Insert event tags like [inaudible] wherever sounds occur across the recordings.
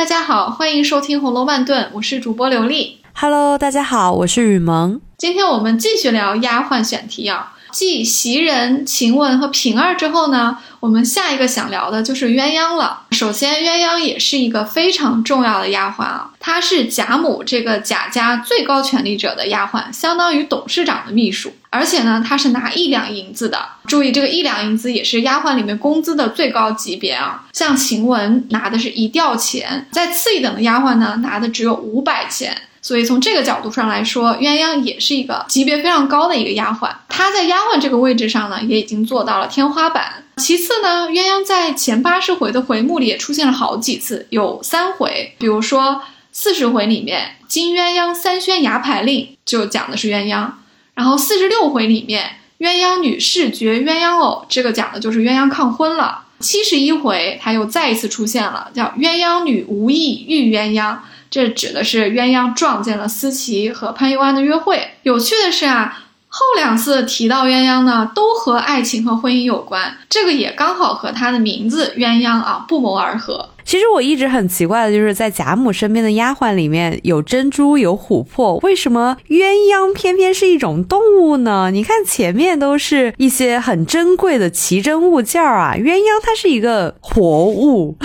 大家好，欢迎收听《红楼慢炖》，我是主播刘丽。Hello，大家好，我是雨萌。今天我们继续聊丫鬟选题啊。继袭人、晴雯和平儿之后呢，我们下一个想聊的就是鸳鸯了。首先，鸳鸯也是一个非常重要的丫鬟啊，她是贾母这个贾家最高权力者的丫鬟，相当于董事长的秘书。而且呢，她是拿一两银子的。注意，这个一两银子也是丫鬟里面工资的最高级别啊。像晴雯拿的是一吊钱，在次一等的丫鬟呢，拿的只有五百钱。所以从这个角度上来说，鸳鸯也是一个级别非常高的一个丫鬟。她在丫鬟这个位置上呢，也已经做到了天花板。其次呢，鸳鸯在前八十回的回目里也出现了好几次，有三回。比如说四十回里面，金鸳鸯三宣牙牌令就讲的是鸳鸯。然后四十六回里面，鸳鸯女士绝鸳鸯偶，这个讲的就是鸳鸯抗婚了。七十一回，她又再一次出现了，叫鸳鸯女无意遇鸳鸯。这指的是鸳鸯撞见了思琪和潘玉安的约会。有趣的是啊，后两次提到鸳鸯呢，都和爱情和婚姻有关，这个也刚好和他的名字鸳鸯啊不谋而合。其实我一直很奇怪的就是，在贾母身边的丫鬟里面有珍珠有琥珀，为什么鸳鸯偏偏是一种动物呢？你看前面都是一些很珍贵的奇珍物件儿啊，鸳鸯它是一个活物，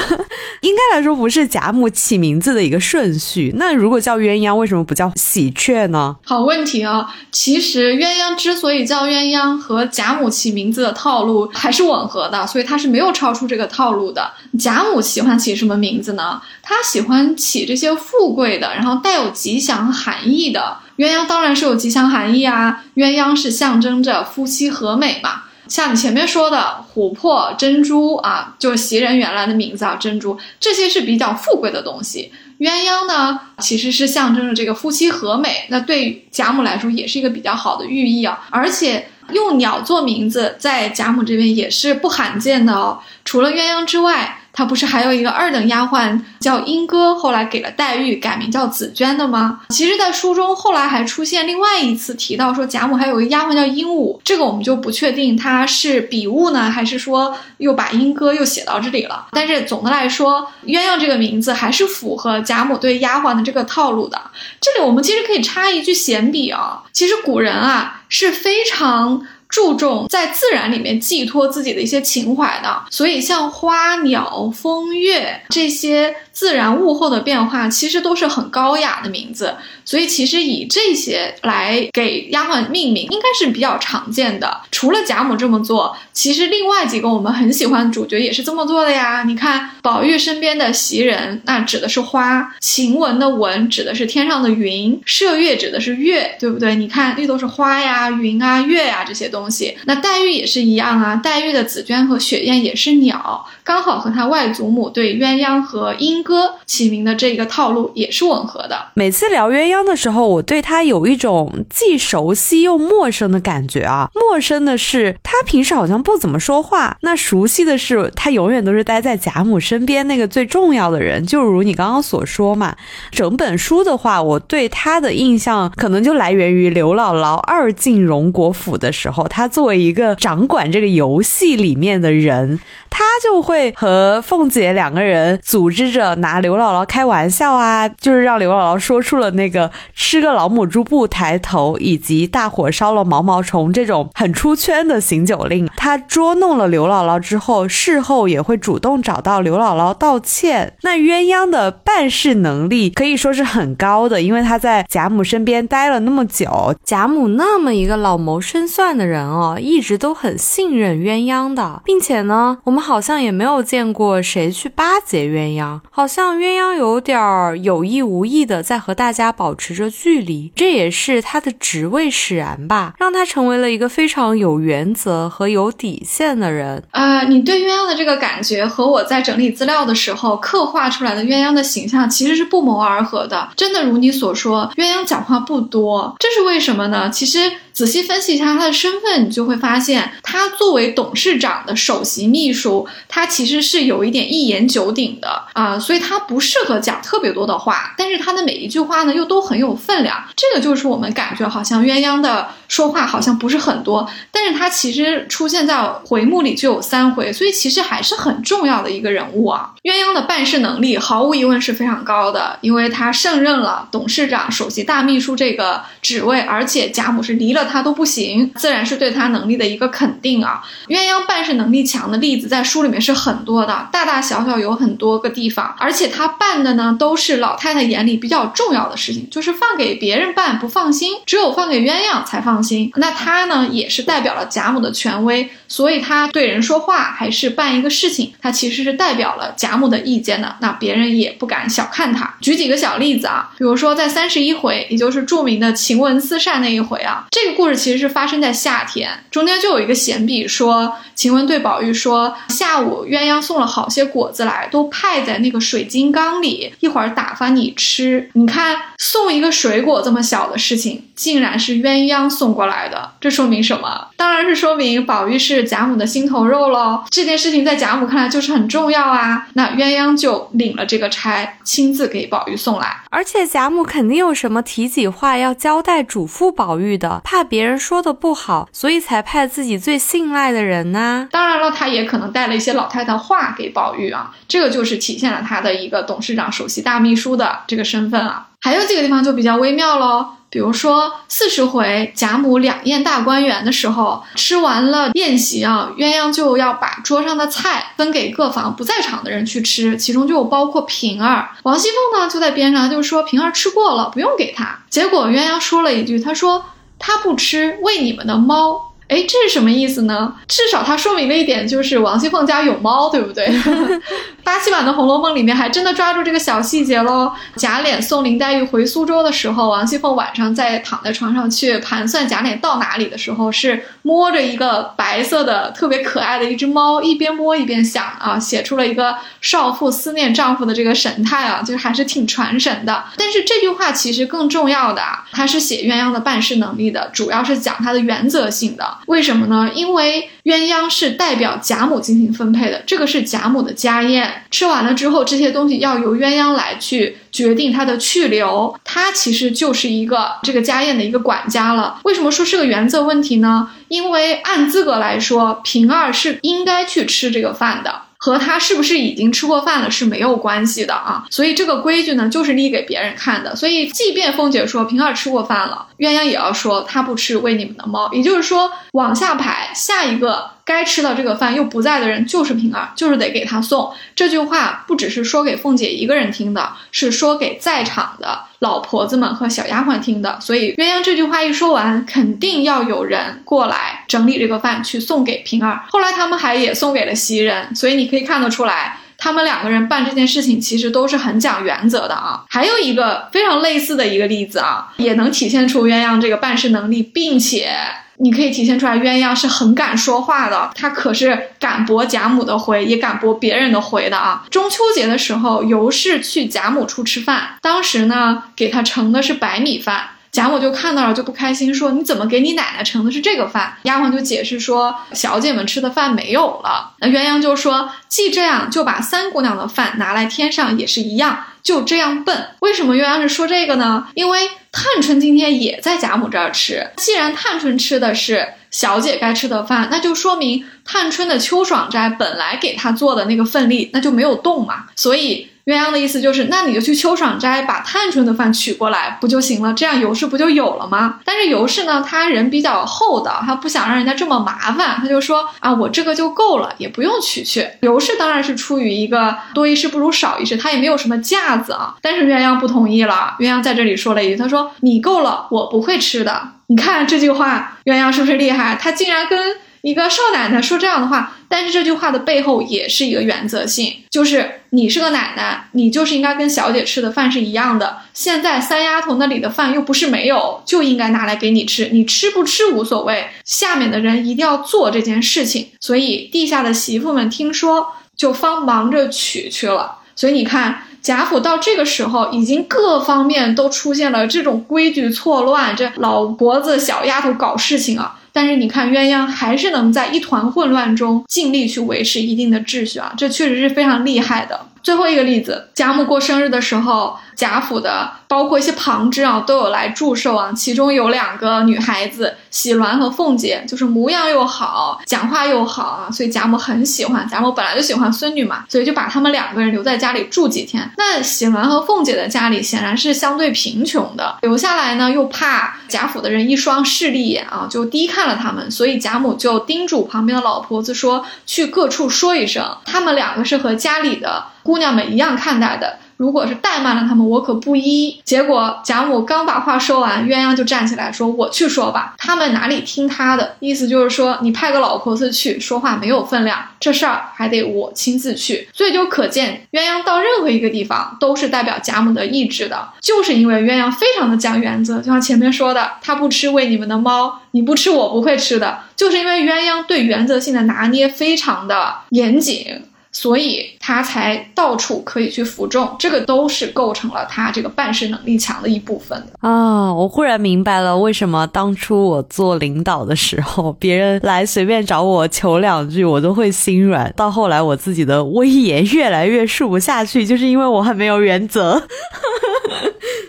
应该来说不是贾母起名字的一个顺序。那如果叫鸳鸯，为什么不叫喜鹊呢？好问题啊！其实鸳鸯之所以叫鸳鸯，和贾母起名字的套路还是吻合的，所以它是没有超出这个套路的。贾母喜欢起。什么名字呢？他喜欢起这些富贵的，然后带有吉祥含义的。鸳鸯当然是有吉祥含义啊，鸳鸯是象征着夫妻和美嘛。像你前面说的琥珀、珍珠啊，就是袭人原来的名字啊，珍珠这些是比较富贵的东西。鸳鸯呢，其实是象征着这个夫妻和美，那对贾母来说也是一个比较好的寓意啊。而且用鸟做名字，在贾母这边也是不罕见的哦。除了鸳鸯之外。他不是还有一个二等丫鬟叫莺歌，后来给了黛玉改名叫紫鹃的吗？其实，在书中后来还出现另外一次提到说贾母还有一个丫鬟叫鹦鹉，这个我们就不确定她是笔误呢，还是说又把莺歌又写到这里了。但是总的来说，鸳鸯这个名字还是符合贾母对丫鬟的这个套路的。这里我们其实可以插一句闲笔啊，其实古人啊是非常。注重在自然里面寄托自己的一些情怀的，所以像花鸟风月这些自然物候的变化，其实都是很高雅的名字。所以其实以这些来给丫鬟命名，应该是比较常见的。除了贾母这么做，其实另外几个我们很喜欢的主角也是这么做的呀。你看宝玉身边的袭人，那指的是花；晴雯的雯指的是天上的云；麝月指的是月，对不对？你看这都是花呀、云啊、月呀这些。东西，那黛玉也是一样啊。黛玉的紫鹃和雪雁也是鸟，刚好和她外祖母对鸳鸯和莺歌起名的这个套路也是吻合的。每次聊鸳鸯的时候，我对他有一种既熟悉又陌生的感觉啊。陌生的是他平时好像不怎么说话，那熟悉的是他永远都是待在贾母身边那个最重要的人。就如你刚刚所说嘛，整本书的话，我对他的印象可能就来源于刘姥姥二进荣国府的时候。他作为一个掌管这个游戏里面的人，他就会和凤姐两个人组织着拿刘姥姥开玩笑啊，就是让刘姥姥说出了那个吃个老母猪不抬头，以及大火烧了毛毛虫这种很出圈的行酒令。他捉弄了刘姥姥之后，事后也会主动找到刘姥姥道歉。那鸳鸯的办事能力可以说是很高的，因为他在贾母身边待了那么久，贾母那么一个老谋深算的人。哦，一直都很信任鸳鸯的，并且呢，我们好像也没有见过谁去巴结鸳鸯，好像鸳鸯有点有意无意的在和大家保持着距离，这也是他的职位使然吧，让他成为了一个非常有原则和有底线的人。啊，你对鸳鸯的这个感觉和我在整理资料的时候刻画出来的鸳鸯的形象其实是不谋而合的。真的如你所说，鸳鸯讲话不多，这是为什么呢？其实。仔细分析一下他的身份，你就会发现，他作为董事长的首席秘书，他其实是有一点一言九鼎的啊，所以他不适合讲特别多的话，但是他的每一句话呢，又都很有分量。这个就是我们感觉好像鸳鸯的。说话好像不是很多，但是他其实出现在回目里就有三回，所以其实还是很重要的一个人物啊。鸳鸯的办事能力毫无疑问是非常高的，因为他胜任了董事长、首席大秘书这个职位，而且贾母是离了他都不行，自然是对他能力的一个肯定啊。鸳鸯办事能力强的例子在书里面是很多的，大大小小有很多个地方，而且他办的呢都是老太太眼里比较重要的事情，就是放给别人办不放心，只有放给鸳鸯才放心。那他呢也是代表了贾母的权威，所以他对人说话还是办一个事情，他其实是代表了贾母的意见的，那别人也不敢小看他。举几个小例子啊，比如说在三十一回，也就是著名的晴雯四扇那一回啊，这个故事其实是发生在夏天，中间就有一个闲笔说。晴雯对宝玉说：“下午鸳鸯送了好些果子来，都派在那个水晶缸里，一会儿打发你吃。你看，送一个水果这么小的事情，竟然是鸳鸯送过来的，这说明什么？当然是说明宝玉是贾母的心头肉喽。这件事情在贾母看来就是很重要啊。那鸳鸯就领了这个差，亲自给宝玉送来。而且贾母肯定有什么提己话要交代嘱咐宝玉的，怕别人说的不好，所以才派自己最信赖的人呢。”当然了，他也可能带了一些老太太话给宝玉啊，这个就是体现了他的一个董事长、首席大秘书的这个身份啊。还有几个地方就比较微妙喽，比如说四十回贾母两宴大观园的时候，吃完了宴席啊，鸳鸯就要把桌上的菜分给各房不在场的人去吃，其中就包括平儿。王熙凤呢就在边上就说平儿吃过了，不用给他。结果鸳鸯说了一句，他说它不吃，喂你们的猫。哎，这是什么意思呢？至少它说明了一点，就是王熙凤家有猫，对不对？[laughs] 八七版的《红楼梦》里面还真的抓住这个小细节喽。贾琏送林黛玉回苏州的时候，王熙凤晚上在躺在床上去盘算贾琏到哪里的时候，是摸着一个白色的特别可爱的一只猫，一边摸一边想啊，写出了一个少妇思念丈夫的这个神态啊，就是还是挺传神的。但是这句话其实更重要的啊，它是写鸳鸯的办事能力的，主要是讲它的原则性的。为什么呢？因为鸳鸯是代表贾母进行分配的，这个是贾母的家宴，吃完了之后，这些东西要由鸳鸯来去决定它的去留，它其实就是一个这个家宴的一个管家了。为什么说是个原则问题呢？因为按资格来说，平儿是应该去吃这个饭的。和他是不是已经吃过饭了是没有关系的啊，所以这个规矩呢就是立给别人看的。所以即便凤姐说平儿吃过饭了，鸳鸯也要说她不吃喂你们的猫。也就是说，往下排下一个。该吃到这个饭又不在的人就是平儿，就是得给他送。这句话不只是说给凤姐一个人听的，是说给在场的老婆子们和小丫鬟听的。所以鸳鸯这句话一说完，肯定要有人过来整理这个饭去送给平儿。后来他们还也送给了袭人，所以你可以看得出来，他们两个人办这件事情其实都是很讲原则的啊。还有一个非常类似的一个例子啊，也能体现出鸳鸯这个办事能力，并且。你可以体现出来，鸳鸯是很敢说话的，他可是敢驳贾母的回，也敢驳别人的回的啊。中秋节的时候，尤氏去贾母处吃饭，当时呢，给他盛的是白米饭。贾母就看到了，就不开心，说：“你怎么给你奶奶盛的是这个饭？”丫鬟就解释说：“小姐们吃的饭没有了。”那鸳鸯就说：“既这样，就把三姑娘的饭拿来添上，也是一样。”就这样笨。为什么鸳鸯是说这个呢？因为探春今天也在贾母这儿吃，既然探春吃的是小姐该吃的饭，那就说明探春的秋爽斋本来给她做的那个份例，那就没有动嘛。所以。鸳鸯的意思就是，那你就去秋爽斋把探春的饭取过来不就行了？这样尤氏不就有了吗？但是尤氏呢，他人比较厚道，他不想让人家这么麻烦，他就说啊，我这个就够了，也不用取去。尤氏当然是出于一个多一事不如少一事，他也没有什么架子啊。但是鸳鸯不同意了，鸳鸯在这里说了一句，他说你够了，我不会吃的。你看这句话，鸳鸯是不是厉害？他竟然跟。一个少奶奶说这样的话，但是这句话的背后也是一个原则性，就是你是个奶奶，你就是应该跟小姐吃的饭是一样的。现在三丫头那里的饭又不是没有，就应该拿来给你吃，你吃不吃无所谓，下面的人一定要做这件事情。所以地下的媳妇们听说，就方忙着取去了。所以你看，贾府到这个时候，已经各方面都出现了这种规矩错乱，这老婆子、小丫头搞事情啊。但是你看，鸳鸯还是能在一团混乱中尽力去维持一定的秩序啊，这确实是非常厉害的。最后一个例子，贾母过生日的时候，贾府的包括一些旁支啊都有来祝寿啊，其中有两个女孩子喜鸾和凤姐，就是模样又好，讲话又好啊，所以贾母很喜欢。贾母本来就喜欢孙女嘛，所以就把他们两个人留在家里住几天。那喜鸾和凤姐的家里显然是相对贫穷的，留下来呢又怕贾府的人一双势利眼啊，就低看了他们，所以贾母就叮嘱旁边的老婆子说，去各处说一声，他们两个是和家里的姑娘们一样看待的。如果是怠慢了他们，我可不依。结果贾母刚把话说完，鸳鸯就站起来说：“我去说吧，他们哪里听他的？意思就是说，你派个老婆子去说话没有分量，这事儿还得我亲自去。所以就可见，鸳鸯到任何一个地方都是代表贾母的意志的，就是因为鸳鸯非常的讲原则，就像前面说的，他不吃喂你们的猫，你不吃我不会吃的，就是因为鸳鸯对原则性的拿捏非常的严谨。”所以他才到处可以去服众，这个都是构成了他这个办事能力强的一部分啊！我忽然明白了，为什么当初我做领导的时候，别人来随便找我求两句，我都会心软。到后来，我自己的威严越来越树不下去，就是因为我很没有原则。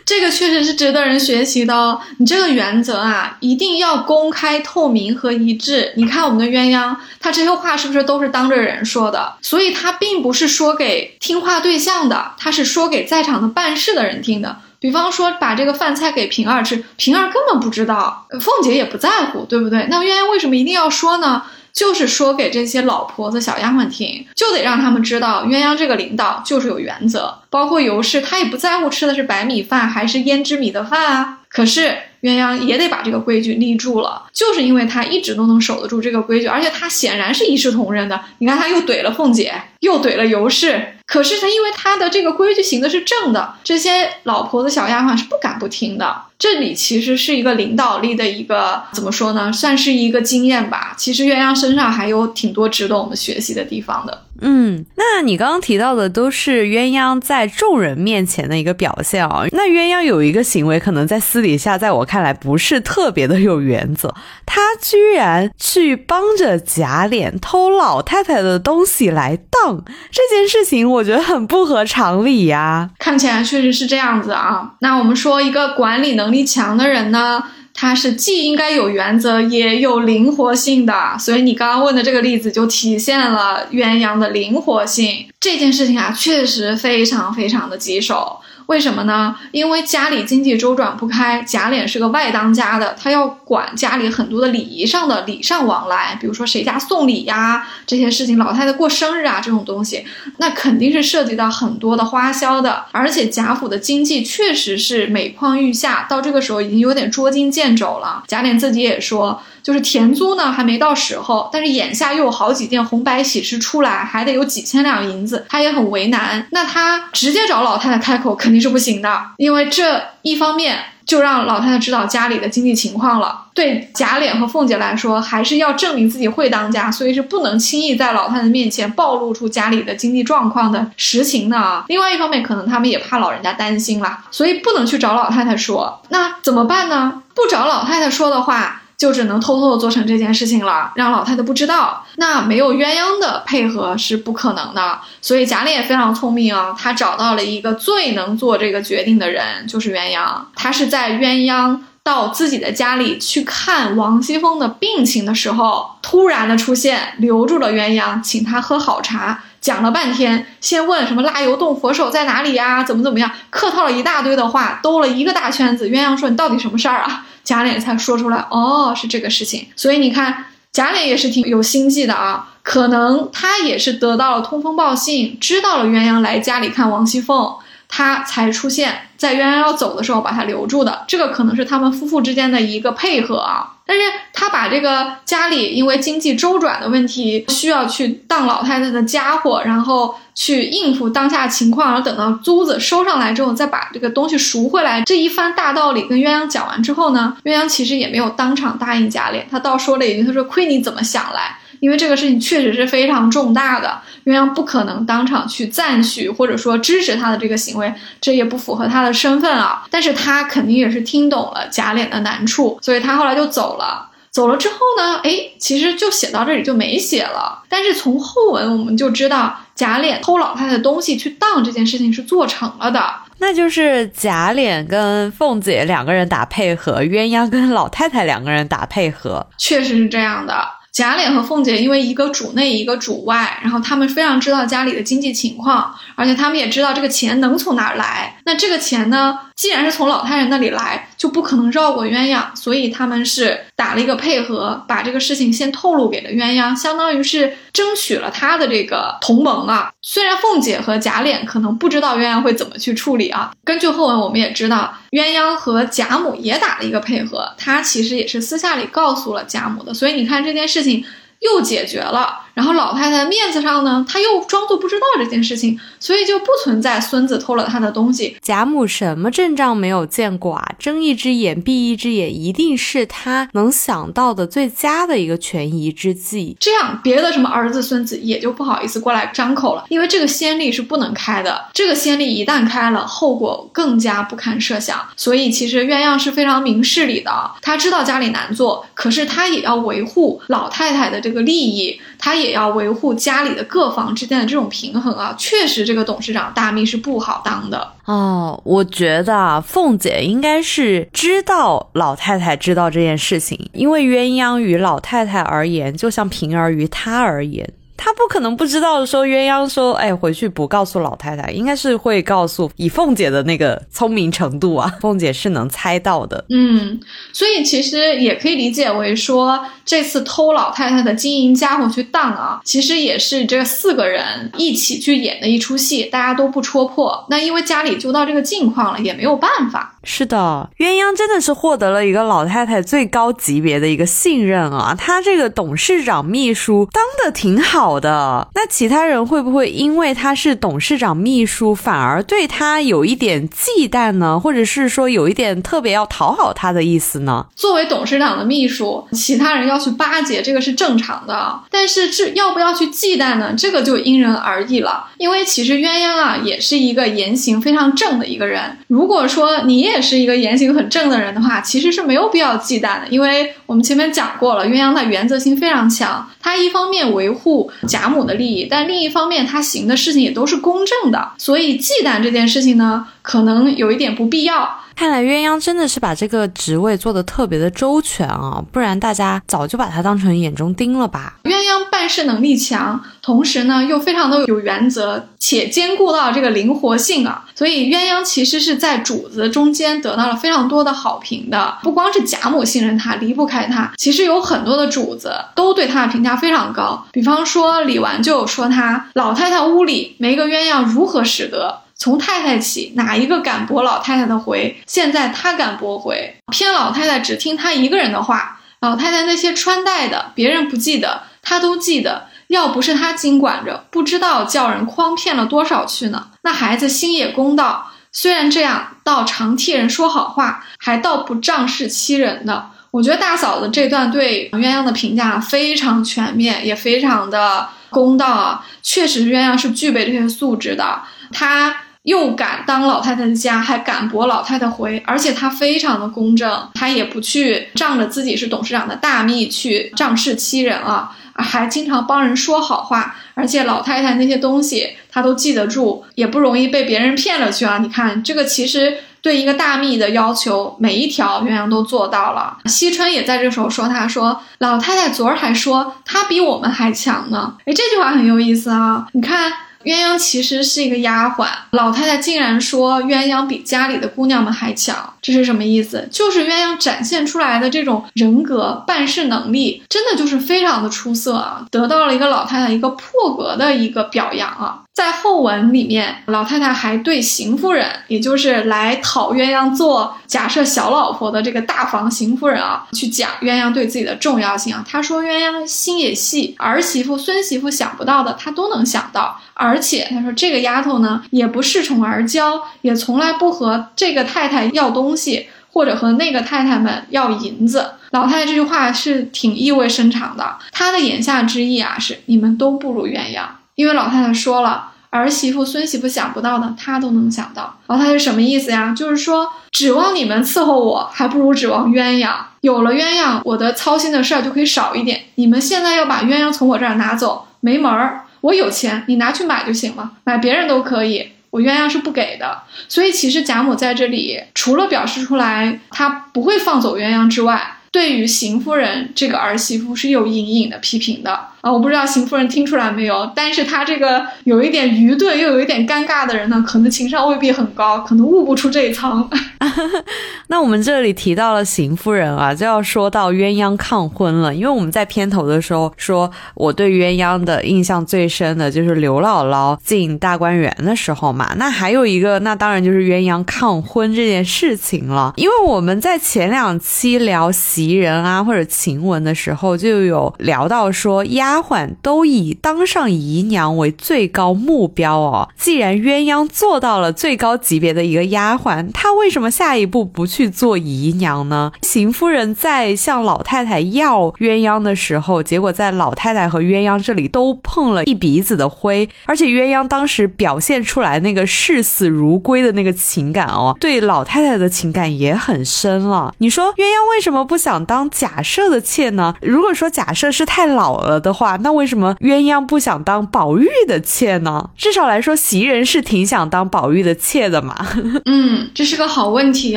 这个确实是值得人学习的哦。你这个原则啊，一定要公开、透明和一致。你看我们的鸳鸯，他这些话是不是都是当着人说的？所以他并不是说给听话对象的，他是说给在场的办事的人听的。比方说，把这个饭菜给平儿吃，平儿根本不知道，凤姐也不在乎，对不对？那鸳鸯为什么一定要说呢？就是说给这些老婆子、小丫鬟听，就得让他们知道，鸳鸯这个领导就是有原则。包括尤氏，她也不在乎吃的是白米饭还是胭脂米的饭啊。可是鸳鸯也得把这个规矩立住了，就是因为他一直都能守得住这个规矩，而且他显然是一视同仁的。你看，他又怼了凤姐，又怼了尤氏。可是他因为他的这个规矩行的是正的，这些老婆子、小丫鬟是不敢不听的。这里其实是一个领导力的一个怎么说呢？算是一个经验吧。其实鸳鸯身上还有挺多值得我们学习的地方的。嗯，那你刚刚提到的都是鸳鸯在众人面前的一个表现啊。那鸳鸯有一个行为，可能在私底下，在我看来不是特别的有原则。他居然去帮着贾琏偷老太太的东西来当，这件事情我觉得很不合常理呀。看起来确实是这样子啊。那我们说一个管理能力强的人呢？它是既应该有原则，也有灵活性的，所以你刚刚问的这个例子就体现了鸳鸯的灵活性。这件事情啊，确实非常非常的棘手。为什么呢？因为家里经济周转不开，贾琏是个外当家的，他要管家里很多的礼仪上的礼尚往来，比如说谁家送礼呀这些事情，老太太过生日啊这种东西，那肯定是涉及到很多的花销的。而且贾府的经济确实是每况愈下，到这个时候已经有点捉襟见肘了。贾琏自己也说。就是田租呢还没到时候，但是眼下又有好几件红白喜事出来，还得有几千两银子，他也很为难。那他直接找老太太开口肯定是不行的，因为这一方面就让老太太知道家里的经济情况了。对贾琏和凤姐来说，还是要证明自己会当家，所以是不能轻易在老太太面前暴露出家里的经济状况的实情的。另外一方面，可能他们也怕老人家担心啦，所以不能去找老太太说。那怎么办呢？不找老太太说的话。就只能偷偷的做成这件事情了，让老太太不知道。那没有鸳鸯的配合是不可能的，所以贾琏也非常聪明啊，他找到了一个最能做这个决定的人，就是鸳鸯。他是在鸳鸯到自己的家里去看王熙凤的病情的时候，突然的出现，留住了鸳鸯，请他喝好茶，讲了半天，先问什么拉油洞佛手在哪里呀，怎么怎么样，客套了一大堆的话，兜了一个大圈子。鸳鸯说：“你到底什么事儿啊？”贾琏才说出来，哦，是这个事情，所以你看，贾琏也是挺有心计的啊，可能他也是得到了通风报信，知道了鸳鸯来家里看王熙凤，他才出现在鸳鸯要走的时候把他留住的，这个可能是他们夫妇之间的一个配合啊。但是他把这个家里因为经济周转的问题需要去当老太太的家伙，然后去应付当下情况，然后等到租子收上来之后，再把这个东西赎回来。这一番大道理跟鸳鸯讲完之后呢，鸳鸯其实也没有当场答应贾琏，他倒说了一句：“他说亏你怎么想来。”因为这个事情确实是非常重大的，鸳鸯不可能当场去赞许或者说支持他的这个行为，这也不符合他的身份啊。但是他肯定也是听懂了贾琏的难处，所以他后来就走了。走了之后呢，哎，其实就写到这里就没写了。但是从后文我们就知道，贾琏偷老太太东西去当这件事情是做成了的。那就是贾琏跟凤姐两个人打配合，鸳鸯跟老太太两个人打配合，确实是这样的。贾琏和凤姐因为一个主内一个主外，然后他们非常知道家里的经济情况，而且他们也知道这个钱能从哪儿来。那这个钱呢，既然是从老太太那里来，就不可能绕过鸳鸯，所以他们是打了一个配合，把这个事情先透露给了鸳鸯，相当于是争取了他的这个同盟啊。虽然凤姐和贾琏可能不知道鸳鸯会怎么去处理啊，根据后文我们也知道，鸳鸯和贾母也打了一个配合，他其实也是私下里告诉了贾母的，所以你看这件事情又解决了。然后老太太面子上呢，她又装作不知道这件事情，所以就不存在孙子偷了她的东西。贾母什么阵仗没有见过啊？睁一只眼闭一只眼，一定是她能想到的最佳的一个权宜之计。这样别的什么儿子孙子也就不好意思过来张口了，因为这个先例是不能开的。这个先例一旦开了，后果更加不堪设想。所以其实鸳鸯是非常明事理的，他知道家里难做，可是他也要维护老太太的这个利益。他也要维护家里的各方之间的这种平衡啊，确实这个董事长大秘是不好当的哦。我觉得啊，凤姐应该是知道老太太知道这件事情，因为鸳鸯于老太太而言，就像平儿于她而言。他不可能不知道说鸳鸯说，哎，回去不告诉老太太，应该是会告诉。以凤姐的那个聪明程度啊，[laughs] 凤姐是能猜到的。嗯，所以其实也可以理解为说，这次偷老太太的金银家伙去当啊，其实也是这四个人一起去演的一出戏，大家都不戳破。那因为家里就到这个境况了，也没有办法。是的，鸳鸯真的是获得了一个老太太最高级别的一个信任啊，她这个董事长秘书当的挺好。好的，那其他人会不会因为他是董事长秘书，反而对他有一点忌惮呢？或者是说有一点特别要讨好他的意思呢？作为董事长的秘书，其他人要去巴结，这个是正常的。但是这要不要去忌惮呢？这个就因人而异了。因为其实鸳鸯啊，也是一个言行非常正的一个人。如果说你也是一个言行很正的人的话，其实是没有必要忌惮的。因为我们前面讲过了，鸳鸯的原则性非常强，它一方面维护。贾母的利益，但另一方面，它行的事情也都是公正的，所以忌惮这件事情呢，可能有一点不必要。看来鸳鸯真的是把这个职位做得特别的周全啊，不然大家早就把他当成眼中钉了吧。鸳鸯办事能力强，同时呢又非常的有原则，且兼顾到这个灵活性啊，所以鸳鸯其实是在主子中间得到了非常多的好评的。不光是贾母信任他，离不开他，其实有很多的主子都对他的评价非常高。比方说李纨就有说他老太太屋里没个鸳鸯如何使得？从太太起，哪一个敢驳老太太的回？现在他敢驳回，偏老太太只听他一个人的话。老太太那些穿戴的，别人不记得，他都记得。要不是他经管着，不知道叫人诓骗了多少去呢。那孩子心也公道，虽然这样，倒常替人说好话，还倒不仗势欺人的。我觉得大嫂子这段对鸳鸯的评价非常全面，也非常的公道啊。确实，鸳鸯是具备这些素质的。他。又敢当老太太的家，还敢驳老太太回，而且他非常的公正，他也不去仗着自己是董事长的大秘去仗势欺人啊，还经常帮人说好话，而且老太太那些东西他都记得住，也不容易被别人骗了去啊。你看这个其实对一个大秘的要求，每一条鸳鸯都做到了。惜春也在这时候说，他说老太太昨儿还说她比我们还强呢，哎，这句话很有意思啊，你看。鸳鸯其实是一个丫鬟，老太太竟然说鸳鸯比家里的姑娘们还强，这是什么意思？就是鸳鸯展现出来的这种人格、办事能力，真的就是非常的出色啊，得到了一个老太太一个破格的一个表扬啊。在后文里面，老太太还对邢夫人，也就是来讨鸳鸯做假设小老婆的这个大房邢夫人啊，去讲鸳鸯对自己的重要性啊。她说鸳鸯心也细，儿媳妇、孙媳妇想不到的，她都能想到。而且她说这个丫头呢，也不恃宠而骄，也从来不和这个太太要东西，或者和那个太太们要银子。老太太这句话是挺意味深长的，她的言下之意啊，是你们都不如鸳鸯。因为老太太说了，儿媳妇、孙媳妇想不到的，她都能想到。然后他是什么意思呀？就是说，指望你们伺候我，还不如指望鸳鸯。有了鸳鸯，我的操心的事儿就可以少一点。你们现在要把鸳鸯从我这儿拿走，没门儿。我有钱，你拿去买就行了，买别人都可以，我鸳鸯是不给的。所以其实贾母在这里，除了表示出来她不会放走鸳鸯之外，对于邢夫人这个儿媳妇是有隐隐的批评的我不知道邢夫人听出来没有，但是她这个有一点愚钝又有一点尴尬的人呢，可能情商未必很高，可能悟不出这一层。[laughs] 那我们这里提到了邢夫人啊，就要说到鸳鸯抗婚了。因为我们在片头的时候说，我对鸳鸯的印象最深的就是刘姥姥进大观园的时候嘛。那还有一个，那当然就是鸳鸯抗婚这件事情了。因为我们在前两期聊袭人啊或者晴雯的时候，就有聊到说，丫丫鬟都以当上姨娘为最高目标哦。既然鸳鸯做到了最高级别的一个丫鬟，她为什么下一步不去？做姨娘呢？邢夫人在向老太太要鸳鸯的时候，结果在老太太和鸳鸯这里都碰了一鼻子的灰，而且鸳鸯当时表现出来那个视死如归的那个情感哦，对老太太的情感也很深了。你说鸳鸯为什么不想当假设的妾呢？如果说假设是太老了的话，那为什么鸳鸯不想当宝玉的妾呢？至少来说，袭人是挺想当宝玉的妾的嘛。[laughs] 嗯，这是个好问题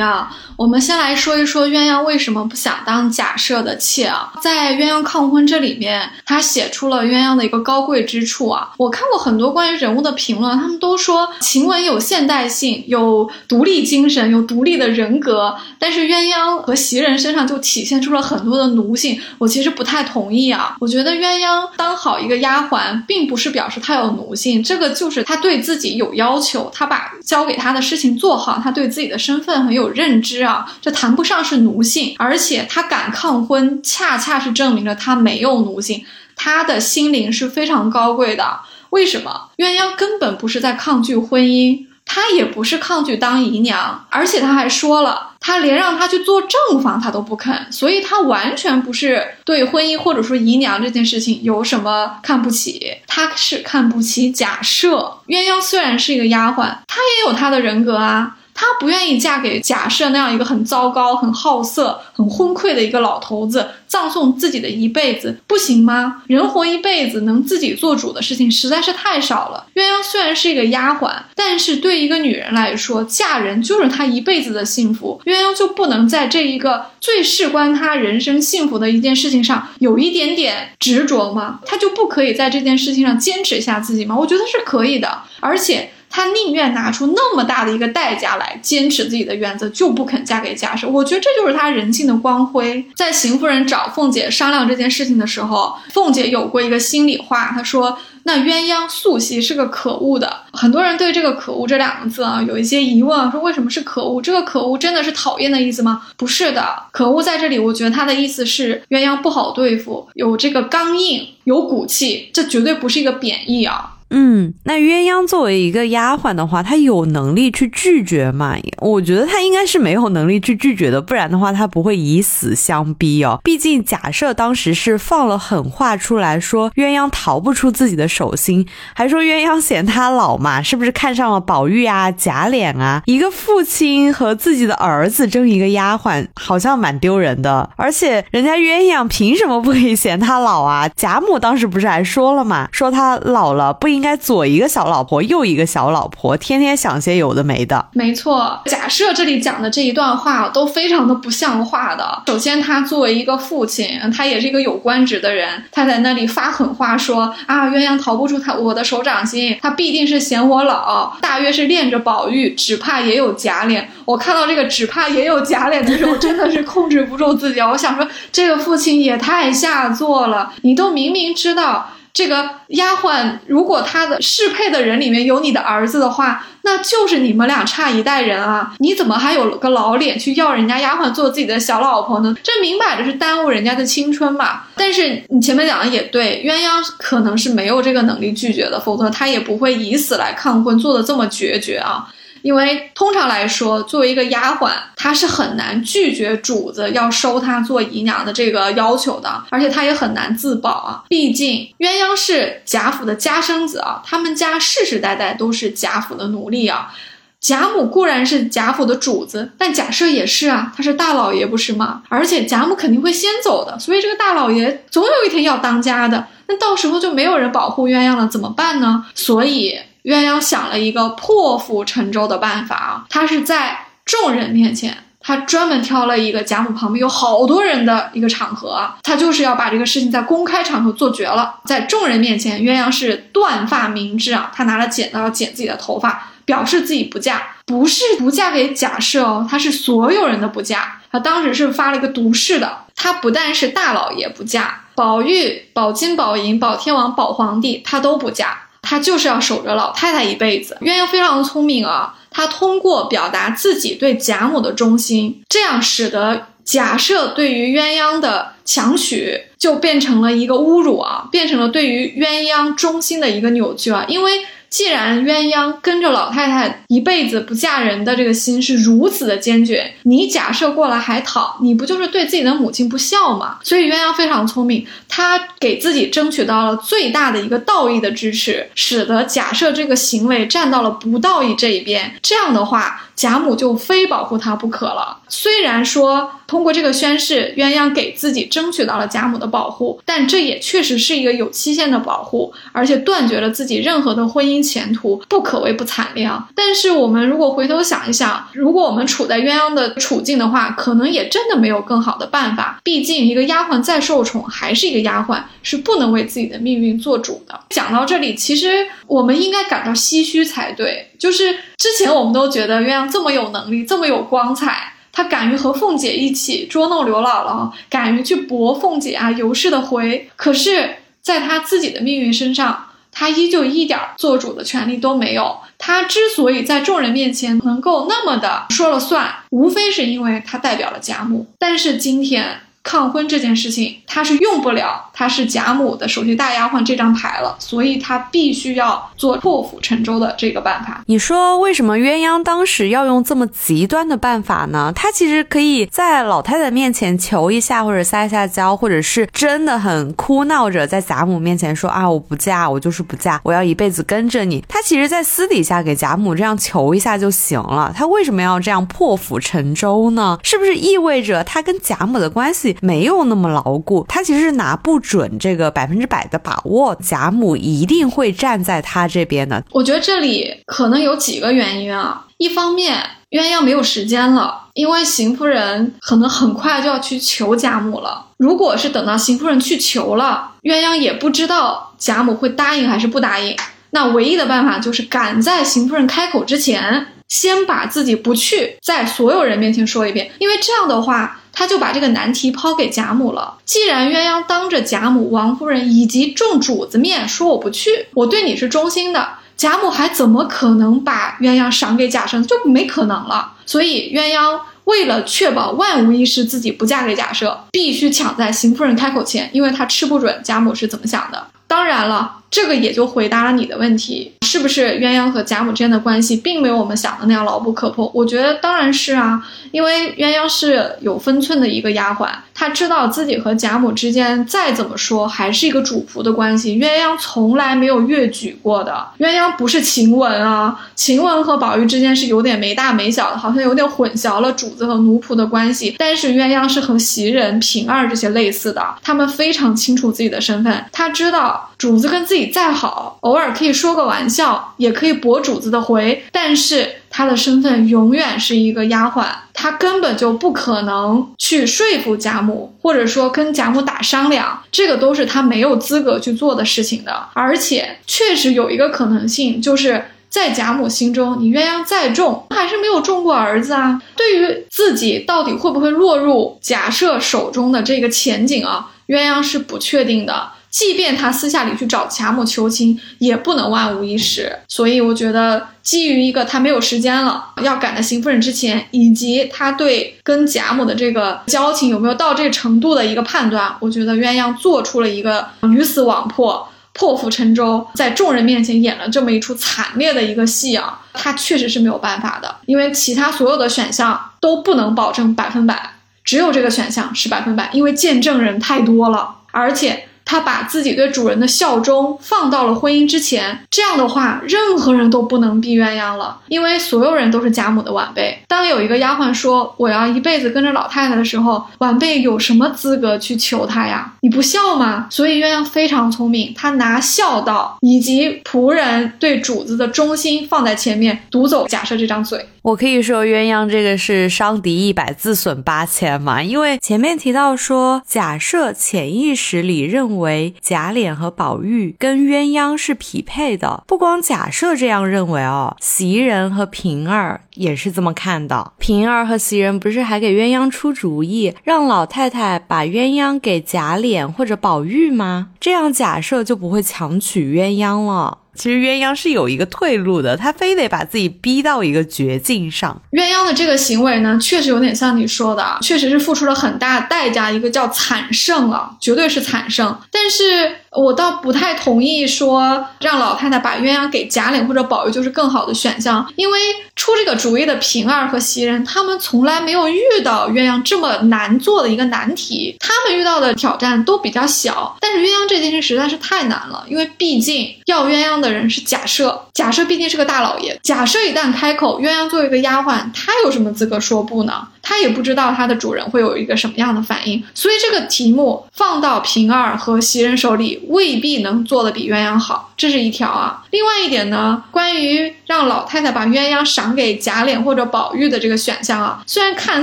啊。我们先来说一说鸳鸯为什么不想当贾赦的妾啊？在鸳鸯抗婚这里面，他写出了鸳鸯的一个高贵之处啊。我看过很多关于人物的评论，他们都说晴雯有现代性，有独立精神，有独立的人格，但是鸳鸯和袭人身上就体现出了很多的奴性。我其实不太同意啊。我觉得鸳鸯当好一个丫鬟，并不是表示她有奴性，这个就是她对自己有要求，她把交给她的事情做好，她对自己的身份很有认知啊。这谈不上是奴性，而且她敢抗婚，恰恰是证明了她没有奴性，他的心灵是非常高贵的。为什么？鸳鸯根本不是在抗拒婚姻，她也不是抗拒当姨娘，而且她还说了，她连让她去做正房她都不肯，所以她完全不是对婚姻或者说姨娘这件事情有什么看不起，她是看不起假设。鸳鸯虽然是一个丫鬟，她也有她的人格啊。她不愿意嫁给贾赦那样一个很糟糕、很好色、很昏聩的一个老头子，葬送自己的一辈子，不行吗？人活一辈子，能自己做主的事情实在是太少了。鸳鸯虽然是一个丫鬟，但是对一个女人来说，嫁人就是她一辈子的幸福。鸳鸯就不能在这一个最事关她人生幸福的一件事情上有一点点执着吗？她就不可以在这件事情上坚持一下自己吗？我觉得是可以的，而且。她宁愿拿出那么大的一个代价来坚持自己的原则，就不肯嫁给贾赦。我觉得这就是她人性的光辉。在邢夫人找凤姐商量这件事情的时候，凤姐有过一个心里话，她说：“那鸳鸯素汐是个可恶的。”很多人对这个“可恶”这两个字啊有一些疑问，说为什么是可恶？这个“可恶”真的是讨厌的意思吗？不是的，可恶在这里，我觉得它的意思是鸳鸯不好对付，有这个刚硬，有骨气，这绝对不是一个贬义啊。嗯，那鸳鸯作为一个丫鬟的话，她有能力去拒绝吗？我觉得她应该是没有能力去拒绝的，不然的话她不会以死相逼哦。毕竟假设当时是放了狠话出来说鸳鸯逃不出自己的手心，还说鸳鸯嫌他老嘛，是不是看上了宝玉啊、贾琏啊？一个父亲和自己的儿子争一个丫鬟，好像蛮丢人的。而且人家鸳鸯凭什么不可以嫌他老啊？贾母当时不是还说了嘛，说他老了不应。应该左一个小老婆，右一个小老婆，天天想些有的没的。没错，假设这里讲的这一段话都非常的不像话的。首先，他作为一个父亲，他也是一个有官职的人，他在那里发狠话说啊，鸳鸯逃不出他我的手掌心，他必定是嫌我老，大约是恋着宝玉，只怕也有假脸。我看到这个只怕也有假脸的时候，真的是控制不住自己。我想说，这个父亲也太下作了，你都明明知道。这个丫鬟，如果她的适配的人里面有你的儿子的话，那就是你们俩差一代人啊！你怎么还有个老脸去要人家丫鬟做自己的小老婆呢？这明摆着是耽误人家的青春嘛！但是你前面讲的也对，鸳鸯可能是没有这个能力拒绝的，否则他也不会以死来抗婚，做的这么决绝啊。因为通常来说，作为一个丫鬟，她是很难拒绝主子要收她做姨娘的这个要求的，而且她也很难自保啊。毕竟鸳鸯是贾府的家生子啊，他们家世世代代都是贾府的奴隶啊。贾母固然是贾府的主子，但贾赦也是啊，他是大老爷不是吗？而且贾母肯定会先走的，所以这个大老爷总有一天要当家的，那到时候就没有人保护鸳鸯了，怎么办呢？所以鸳鸯想了一个破釜沉舟的办法啊，他是在众人面前，他专门挑了一个贾母旁边有好多人的一个场合啊，他就是要把这个事情在公开场合做绝了，在众人面前，鸳鸯是断发明志啊，他拿了剪刀剪自己的头发。表示自己不嫁，不是不嫁给贾赦哦，他是所有人的不嫁。他当时是发了一个毒誓的，他不但是大老爷不嫁，宝玉、宝金、宝银、宝天王、宝皇帝他都不嫁，他就是要守着老太太一辈子。鸳鸯非常聪明啊，他通过表达自己对贾母的忠心，这样使得贾赦对于鸳鸯的强娶就变成了一个侮辱啊，变成了对于鸳鸯忠心的一个扭曲啊，因为。既然鸳鸯跟着老太太一辈子不嫁人的这个心是如此的坚决，你假设过来还讨，你不就是对自己的母亲不孝吗？所以鸳鸯非常聪明，她给自己争取到了最大的一个道义的支持，使得假设这个行为站到了不道义这一边。这样的话。贾母就非保护他不可了。虽然说通过这个宣誓，鸳鸯给自己争取到了贾母的保护，但这也确实是一个有期限的保护，而且断绝了自己任何的婚姻前途，不可谓不惨烈。但是我们如果回头想一想，如果我们处在鸳鸯的处境的话，可能也真的没有更好的办法。毕竟一个丫鬟再受宠，还是一个丫鬟，是不能为自己的命运做主的。讲到这里，其实我们应该感到唏嘘才对。就是之前我们都觉得鸳鸯这么有能力，这么有光彩，她敢于和凤姐一起捉弄刘姥姥，敢于去驳凤姐啊尤氏的回。可是，在她自己的命运身上，她依旧一点做主的权利都没有。她之所以在众人面前能够那么的说了算，无非是因为她代表了贾母。但是今天。抗婚这件事情，他是用不了，他是贾母的首席大丫鬟这张牌了，所以他必须要做破釜沉舟的这个办法。你说为什么鸳鸯当时要用这么极端的办法呢？他其实可以在老太太面前求一下，或者撒一下娇，或者是真的很哭闹着在贾母面前说啊，我不嫁，我就是不嫁，我要一辈子跟着你。他其实，在私底下给贾母这样求一下就行了。他为什么要这样破釜沉舟呢？是不是意味着他跟贾母的关系？没有那么牢固，他其实是拿不准这个百分之百的把握，贾母一定会站在他这边的。我觉得这里可能有几个原因啊，一方面鸳鸯没有时间了，因为邢夫人可能很快就要去求贾母了。如果是等到邢夫人去求了，鸳鸯也不知道贾母会答应还是不答应，那唯一的办法就是赶在邢夫人开口之前，先把自己不去在所有人面前说一遍，因为这样的话。他就把这个难题抛给贾母了。既然鸳鸯当着贾母、王夫人以及众主子面说我不去，我对你是忠心的，贾母还怎么可能把鸳鸯赏给贾赦？就没可能了。所以鸳鸯为了确保万无一失，自己不嫁给贾赦，必须抢在邢夫人开口前，因为他吃不准贾母是怎么想的。当然了，这个也就回答了你的问题，是不是鸳鸯和贾母之间的关系并没有我们想的那样牢不可破？我觉得当然是啊，因为鸳鸯是有分寸的一个丫鬟，她知道自己和贾母之间再怎么说还是一个主仆的关系，鸳鸯从来没有越矩过的。鸳鸯不是晴雯啊，晴雯和宝玉之间是有点没大没小的，好像有点混淆了主子和奴仆的关系。但是鸳鸯是和袭人、平儿这些类似的，他们非常清楚自己的身份，他知道。主子跟自己再好，偶尔可以说个玩笑，也可以驳主子的回，但是他的身份永远是一个丫鬟，他根本就不可能去说服贾母，或者说跟贾母打商量，这个都是他没有资格去做的事情的。而且确实有一个可能性，就是在贾母心中，你鸳鸯再重，还是没有重过儿子啊。对于自己到底会不会落入贾赦手中的这个前景啊，鸳鸯是不确定的。即便他私下里去找贾母求亲，也不能万无一失。所以我觉得，基于一个他没有时间了，要赶在邢夫人之前，以及他对跟贾母的这个交情有没有到这个程度的一个判断，我觉得鸳鸯做出了一个鱼死网破。破釜沉舟，在众人面前演了这么一出惨烈的一个戏啊，他确实是没有办法的，因为其他所有的选项都不能保证百分百，只有这个选项是百分百，因为见证人太多了，而且。他把自己对主人的效忠放到了婚姻之前，这样的话，任何人都不能避鸳鸯了，因为所有人都是贾母的晚辈。当有一个丫鬟说我要一辈子跟着老太太的时候，晚辈有什么资格去求她呀？你不孝吗？所以鸳鸯非常聪明，他拿孝道以及仆人对主子的忠心放在前面，夺走贾赦这张嘴。我可以说鸳鸯这个是伤敌一百自损八千嘛，因为前面提到说假设潜意识里认为贾琏和宝玉跟鸳鸯是匹配的，不光假设这样认为哦，袭人和平儿也是这么看的。平儿和袭人不是还给鸳鸯出主意，让老太太把鸳鸯给贾琏或者宝玉吗？这样假设就不会强娶鸳鸯了。其实鸳鸯是有一个退路的，他非得把自己逼到一个绝境上。鸳鸯的这个行为呢，确实有点像你说的，确实是付出了很大代价，一个叫惨胜啊，绝对是惨胜。但是。我倒不太同意说让老太太把鸳鸯给贾琏或者宝玉就是更好的选项，因为出这个主意的平儿和袭人他们从来没有遇到鸳鸯这么难做的一个难题，他们遇到的挑战都比较小，但是鸳鸯这件事实在是太难了，因为毕竟要鸳鸯的人是贾赦，假设毕竟是个大老爷，假设一旦开口，鸳鸯作为一个丫鬟，她有什么资格说不呢？她也不知道她的主人会有一个什么样的反应，所以这个题目放到平儿和袭人手里。未必能做的比鸳鸯好，这是一条啊。另外一点呢，关于让老太太把鸳鸯赏给贾琏或者宝玉的这个选项啊，虽然看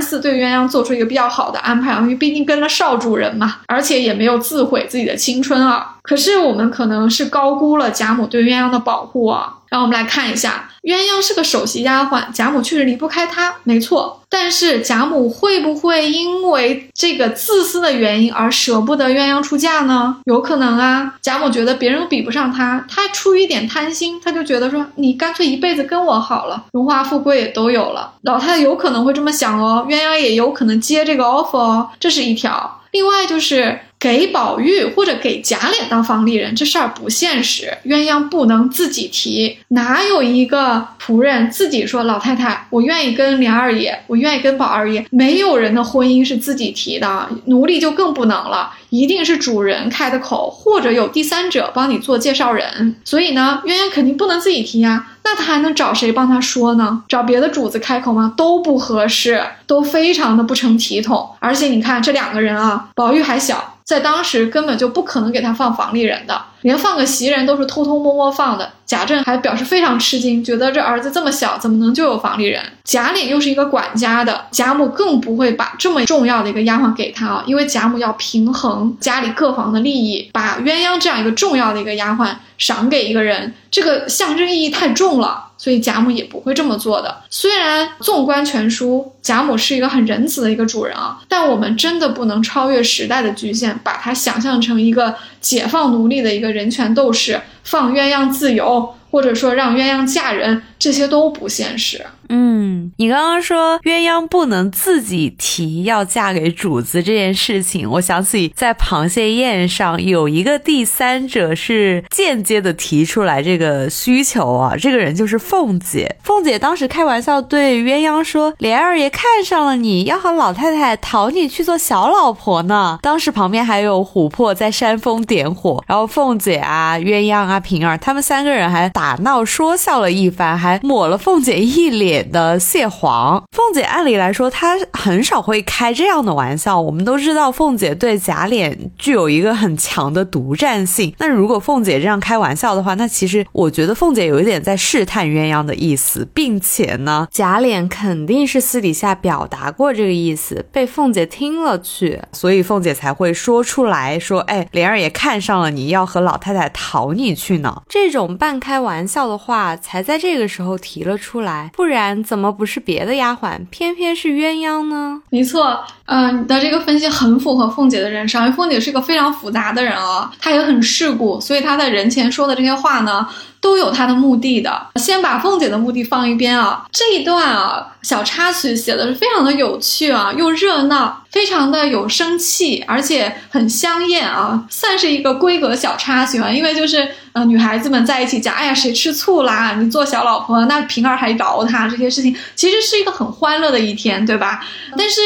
似对鸳鸯做出一个比较好的安排啊，因为毕竟跟了少主人嘛，而且也没有自毁自己的青春啊。可是我们可能是高估了贾母对鸳鸯的保护啊。让我们来看一下，鸳鸯是个首席丫鬟，贾母确实离不开她，没错。但是贾母会不会因为这个自私的原因而舍不得鸳鸯出嫁呢？有可能啊。贾母觉得别人比不上她，她出于一点贪心，她就觉得说你干脆一辈子跟我好了，荣华富贵也都有了。老太太有可能会这么想哦，鸳鸯也有可能接这个 offer 哦，这是一条。另外就是。给宝玉或者给贾琏当房里人这事儿不现实，鸳鸯不能自己提，哪有一个仆人自己说老太太，我愿意跟琏二爷，我愿意跟宝二爷，没有人的婚姻是自己提的，奴隶就更不能了，一定是主人开的口，或者有第三者帮你做介绍人，所以呢，鸳鸯肯定不能自己提呀，那他还能找谁帮他说呢？找别的主子开口吗？都不合适，都非常的不成体统，而且你看这两个人啊，宝玉还小。在当时根本就不可能给他放房里人的，连放个袭人都是偷偷摸摸放的。贾政还表示非常吃惊，觉得这儿子这么小，怎么能就有房里人？贾琏又是一个管家的，贾母更不会把这么重要的一个丫鬟给他啊，因为贾母要平衡家里各房的利益，把鸳鸯这样一个重要的一个丫鬟赏给一个人，这个象征意义太重了。所以贾母也不会这么做的。虽然纵观全书，贾母是一个很仁慈的一个主人啊，但我们真的不能超越时代的局限，把她想象成一个解放奴隶的一个人权斗士，放鸳鸯自由，或者说让鸳鸯嫁人，这些都不现实。嗯，你刚刚说鸳鸯不能自己提要嫁给主子这件事情，我想起在螃蟹宴上有一个第三者是间接的提出来这个需求啊，这个人就是凤姐。凤姐当时开玩笑对鸳鸯说：“莲二爷看上了你，要和老太太讨你去做小老婆呢。”当时旁边还有琥珀在煽风点火，然后凤姐啊、鸳鸯啊、平儿他们三个人还打闹说笑了一番，还抹了凤姐一脸。的蟹黄，凤姐按理来说她很少会开这样的玩笑。我们都知道凤姐对贾琏具有一个很强的独占性。那如果凤姐这样开玩笑的话，那其实我觉得凤姐有一点在试探鸳鸯的意思，并且呢，贾琏肯定是私底下表达过这个意思，被凤姐听了去，所以凤姐才会说出来说：“哎，莲儿也看上了你，要和老太太讨你去呢。”这种半开玩笑的话才在这个时候提了出来，不然。怎么不是别的丫鬟，偏偏是鸳鸯呢？没错，嗯，你的这个分析很符合凤姐的人生，因为。凤姐是个非常复杂的人啊，她也很世故，所以她在人前说的这些话呢，都有他的目的的。先把凤姐的目的放一边啊，这一段啊小插曲写的是非常的有趣啊，又热闹，非常的有生气，而且很香艳啊，算是一个规格小插曲啊。因为就是呃女孩子们在一起讲，哎呀谁吃醋啦？你做小老婆，那平儿还饶他这些事情，其实是一个很欢乐的一天，对吧？但是。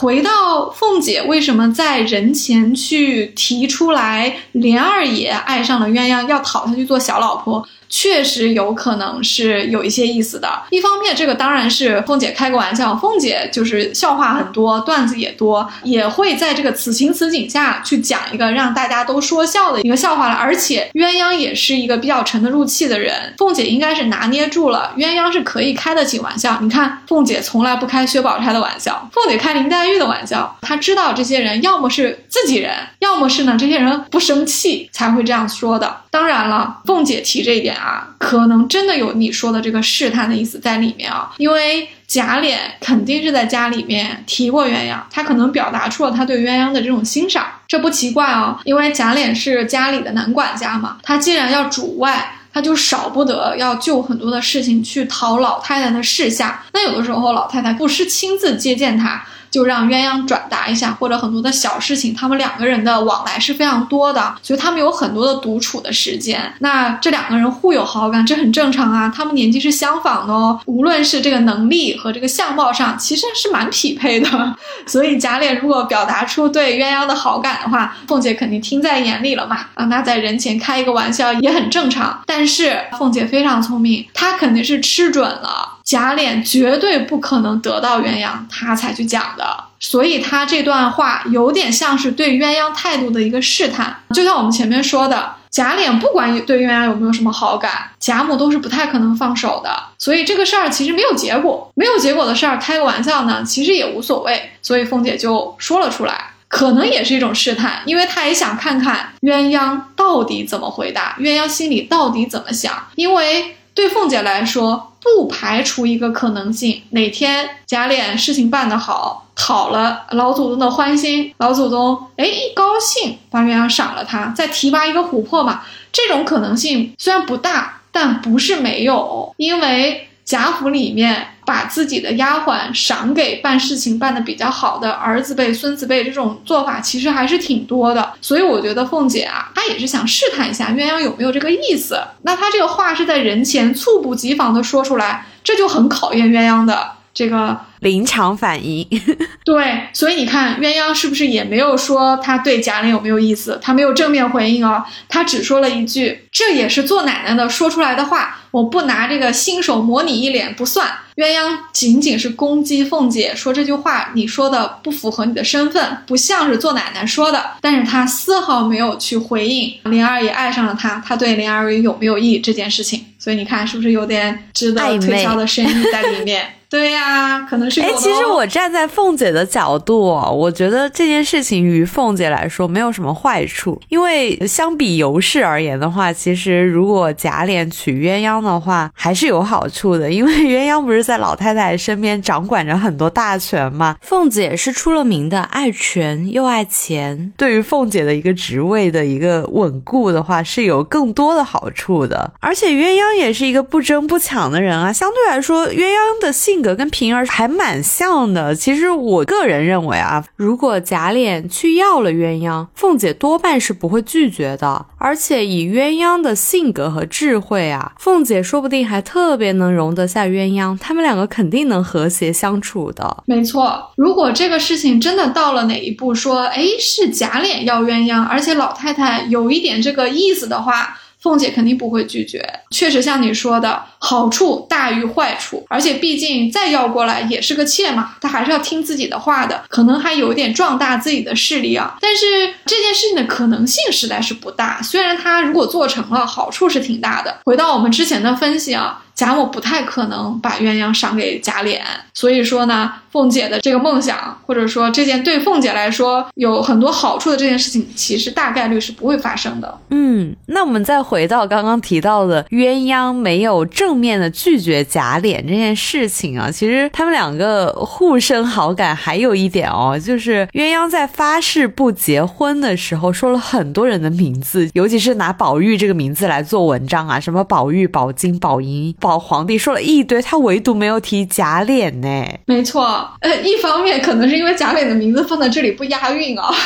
回到凤姐为什么在人前去提出来，莲二爷爱上了鸳鸯，要讨她去做小老婆？确实有可能是有一些意思的。一方面，这个当然是凤姐开个玩笑，凤姐就是笑话很多，段子也多，也会在这个此情此景下去讲一个让大家都说笑的一个笑话了。而且鸳鸯也是一个比较沉得住气的人，凤姐应该是拿捏住了，鸳鸯是可以开得起玩笑。你看，凤姐从来不开薛宝钗的玩笑，凤姐开林黛玉的玩笑，她知道这些人要么是自己人，要么是呢这些人不生气才会这样说的。当然了，凤姐提这一点啊，可能真的有你说的这个试探的意思在里面啊，因为贾琏肯定是在家里面提过鸳鸯，他可能表达出了他对鸳鸯的这种欣赏，这不奇怪啊，因为贾琏是家里的男管家嘛，他既然要主外，他就少不得要就很多的事情去讨老太太的示下，那有的时候老太太不是亲自接见他。就让鸳鸯转达一下，或者很多的小事情，他们两个人的往来是非常多的，所以他们有很多的独处的时间。那这两个人互有好感，这很正常啊。他们年纪是相仿的哦，无论是这个能力和这个相貌上，其实是蛮匹配的。[laughs] 所以贾琏如果表达出对鸳鸯的好感的话，凤姐肯定听在眼里了嘛。啊，那在人前开一个玩笑也很正常。但是凤姐非常聪明，她肯定是吃准了。贾琏绝对不可能得到鸳鸯，他才去讲的，所以他这段话有点像是对鸳鸯态度的一个试探。就像我们前面说的，贾琏不管对鸳鸯有没有什么好感，贾母都是不太可能放手的。所以这个事儿其实没有结果，没有结果的事儿，开个玩笑呢，其实也无所谓。所以凤姐就说了出来，可能也是一种试探，因为她也想看看鸳鸯到底怎么回答，鸳鸯心里到底怎么想，因为。对凤姐来说，不排除一个可能性：哪天贾琏事情办得好，讨了老祖宗的欢心，老祖宗哎一高兴，把鸳鸯赏了他，再提拔一个琥珀嘛。这种可能性虽然不大，但不是没有，因为。贾府里面把自己的丫鬟赏给办事情办得比较好的儿子辈、孙子辈，这种做法其实还是挺多的。所以我觉得凤姐啊，她也是想试探一下鸳鸯有没有这个意思。那她这个话是在人前猝不及防的说出来，这就很考验鸳鸯的这个。临场反应，[laughs] 对，所以你看鸳鸯是不是也没有说他对贾琏有没有意思？他没有正面回应哦，他只说了一句：“这也是做奶奶的说出来的话，我不拿这个新手模拟一脸不算。”鸳鸯仅仅是攻击凤姐，说这句话你说的不符合你的身份，不像是做奶奶说的。但是他丝毫没有去回应莲二爷爱上了他，他对莲二爷有没有意这件事情。所以你看是不是有点值得推敲的深意在里面？对呀，可能是。哎，其实我站在凤姐的角度，我觉得这件事情于凤姐来说没有什么坏处，因为相比尤氏而言的话，其实如果贾琏娶鸳鸯的话，还是有好处的，因为 [laughs] 鸳鸯不是在老太太身边掌管着很多大权嘛。凤姐是出了名的爱权又爱钱，对于凤姐的一个职位的一个稳固的话，是有更多的好处的。而且鸳鸯也是一个不争不抢的人啊，相对来说，鸳鸯的性。性格跟平儿还蛮像的。其实我个人认为啊，如果贾琏去要了鸳鸯，凤姐多半是不会拒绝的。而且以鸳鸯的性格和智慧啊，凤姐说不定还特别能容得下鸳鸯，他们两个肯定能和谐相处的。没错，如果这个事情真的到了哪一步，说哎是贾琏要鸳鸯，而且老太太有一点这个意思的话。凤姐肯定不会拒绝，确实像你说的，好处大于坏处。而且毕竟再要过来也是个妾嘛，她还是要听自己的话的，可能还有一点壮大自己的势力啊。但是这件事情的可能性实在是不大。虽然她如果做成了，好处是挺大的。回到我们之前的分析啊。贾母不太可能把鸳鸯赏给贾琏，所以说呢，凤姐的这个梦想，或者说这件对凤姐来说有很多好处的这件事情，其实大概率是不会发生的。嗯，那我们再回到刚刚提到的鸳鸯没有正面的拒绝贾琏这件事情啊，其实他们两个互生好感，还有一点哦，就是鸳鸯在发誓不结婚的时候说了很多人的名字，尤其是拿宝玉这个名字来做文章啊，什么宝玉、宝金、宝银、皇帝，说了一堆，他唯独没有提贾琏呢。没错，呃，一方面可能是因为贾琏的名字放在这里不押韵啊。[laughs]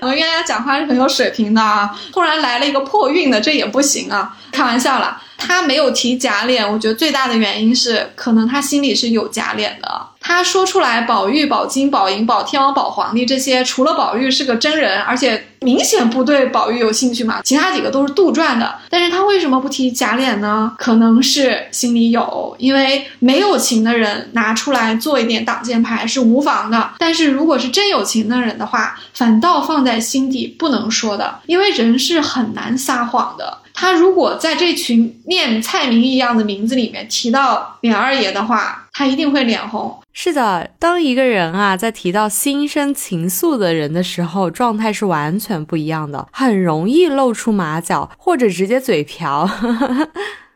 我鸳鸯讲话是很有水平的啊，突然来了一个破韵的，这也不行啊，开玩笑啦。他没有提贾琏，我觉得最大的原因是，可能他心里是有贾琏的。他说出来宝玉、宝金、宝银、宝天王、宝皇帝这些，除了宝玉是个真人，而且明显不对宝玉有兴趣嘛，其他几个都是杜撰的。但是他为什么不提贾琏呢？可能是心里有，因为没有情的人拿出来做一点挡箭牌是无妨的。但是如果是真有情的人的话，反倒放在心底不能说的，因为人是很难撒谎的。他如果在这群念蔡明一样的名字里面提到琏二爷的话，他一定会脸红。是的，当一个人啊在提到心生情愫的人的时候，状态是完全不一样的，很容易露出马脚，或者直接嘴瓢。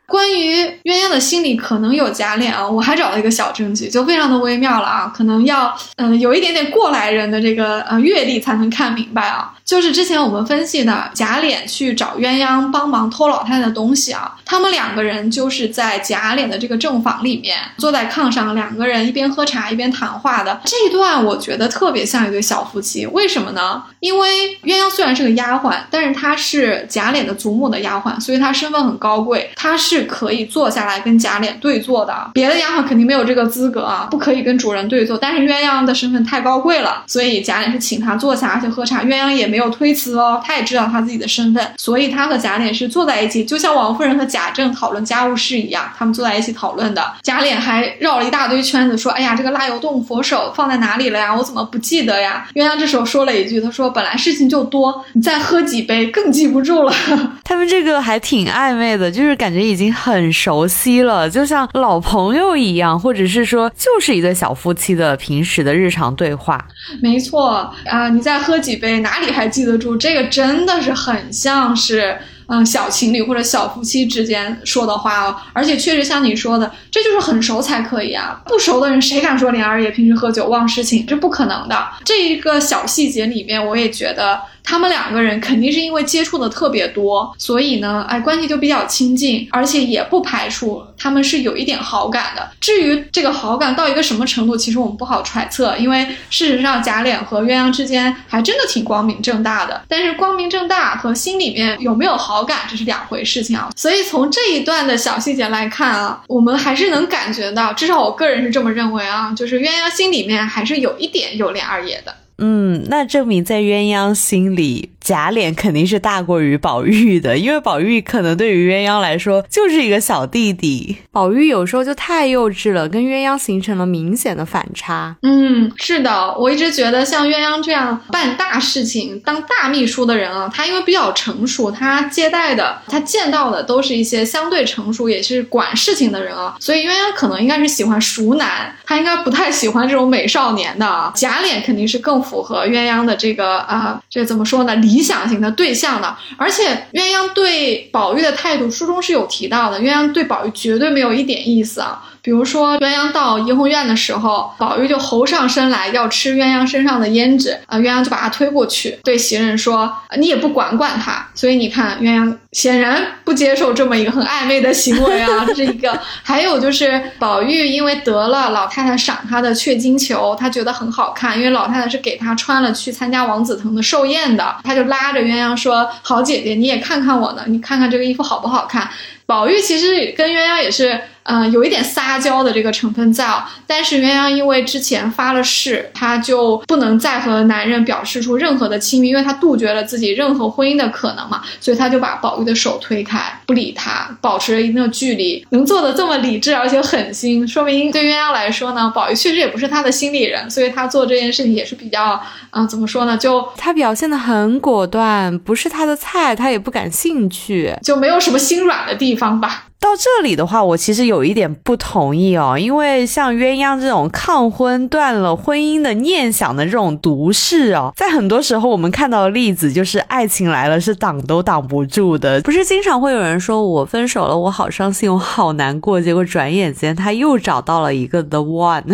关于鸳鸯的心里可能有假脸啊，我还找了一个小证据，就非常的微妙了啊，可能要嗯有一点点过来人的这个呃阅历才能看明白啊。就是之前我们分析的贾琏去找鸳鸯帮忙偷老太太的东西啊，他们两个人就是在贾琏的这个正房里面坐在炕上，两个人一边喝茶一边谈话的这一段，我觉得特别像一对小夫妻。为什么呢？因为鸳鸯虽然是个丫鬟，但是她是贾琏的祖母的丫鬟，所以她身份很高贵，她是可以坐下来跟贾琏对坐的。别的丫鬟肯定没有这个资格啊，不可以跟主人对坐。但是鸳鸯的身份太高贵了，所以贾琏是请她坐下，而且喝茶。鸳鸯也没有。推辞哦，他也知道他自己的身份，所以他和贾琏是坐在一起，就像王夫人和贾政讨论家务事一样，他们坐在一起讨论的。贾琏还绕了一大堆圈子，说：“哎呀，这个蜡油洞佛手放在哪里了呀？我怎么不记得呀？”鸳鸯这时候说了一句：“他说本来事情就多，你再喝几杯更记不住了。” [laughs] 他们这个还挺暧昧的，就是感觉已经经很熟悉了，就像老朋友一样，或者是说就是一对小夫妻的平时的日常对话。没错啊，你再喝几杯，哪里还？记得住，这个真的是很像是嗯小情侣或者小夫妻之间说的话哦，而且确实像你说的，这就是很熟才可以啊，不熟的人谁敢说琏二爷平时喝酒忘事情？这不可能的。这一个小细节里面，我也觉得。他们两个人肯定是因为接触的特别多，所以呢，哎，关系就比较亲近，而且也不排除他们是有一点好感的。至于这个好感到一个什么程度，其实我们不好揣测，因为事实上贾琏和鸳鸯之间还真的挺光明正大的。但是光明正大和心里面有没有好感，这是两回事情啊。所以从这一段的小细节来看啊，我们还是能感觉到，至少我个人是这么认为啊，就是鸳鸯心里面还是有一点有脸二爷的。嗯，那证明在鸳鸯心里。贾琏肯定是大过于宝玉的，因为宝玉可能对于鸳鸯来说就是一个小弟弟。宝玉有时候就太幼稚了，跟鸳鸯形成了明显的反差。嗯，是的，我一直觉得像鸳鸯这样办大事情、当大秘书的人啊，他因为比较成熟，他接待的、他见到的都是一些相对成熟也是管事情的人啊，所以鸳鸯可能应该是喜欢熟男，他应该不太喜欢这种美少年的啊。贾琏肯定是更符合鸳鸯的这个啊，这怎么说呢？理理想型的对象的，而且鸳鸯对宝玉的态度，书中是有提到的。鸳鸯对宝玉绝对没有一点意思啊。比如说，鸳鸯到怡红院的时候，宝玉就猴上身来要吃鸳鸯身上的胭脂，啊，鸳鸯就把他推过去，对袭人说：“你也不管管他。”所以你看，鸳鸯显然不接受这么一个很暧昧的行为啊，[laughs] 这一个。还有就是宝玉因为得了老太太赏他的雀金球，他觉得很好看，因为老太太是给他穿了去参加王子腾的寿宴的，他就拉着鸳鸯说：“好姐姐，你也看看我呢，你看看这个衣服好不好看。”宝玉其实跟鸳鸯也是呃，有一点撒娇的这个成分在哦。但是鸳鸯因为之前发了誓，她就不能再和男人表示出任何的亲密，因为她杜绝了自己任何婚姻的可能嘛，所以她就把宝玉的手推开，不理他，保持了一定的距离。能做的这么理智而且狠心，说明对鸳鸯来说呢，宝玉确实也不是他的心里人，所以他做这件事情也是比较，嗯、怎么说呢，就他表现的很果断，不是他的菜，他也不感兴趣。就没有什么心软的地方吧。到这里的话，我其实有一点不同意哦，因为像鸳鸯这种抗婚、断了婚姻的念想的这种毒誓哦，在很多时候我们看到的例子就是爱情来了是挡都挡不住的。不是经常会有人说我分手了，我好伤心，我好难过，结果转眼间他又找到了一个 the one。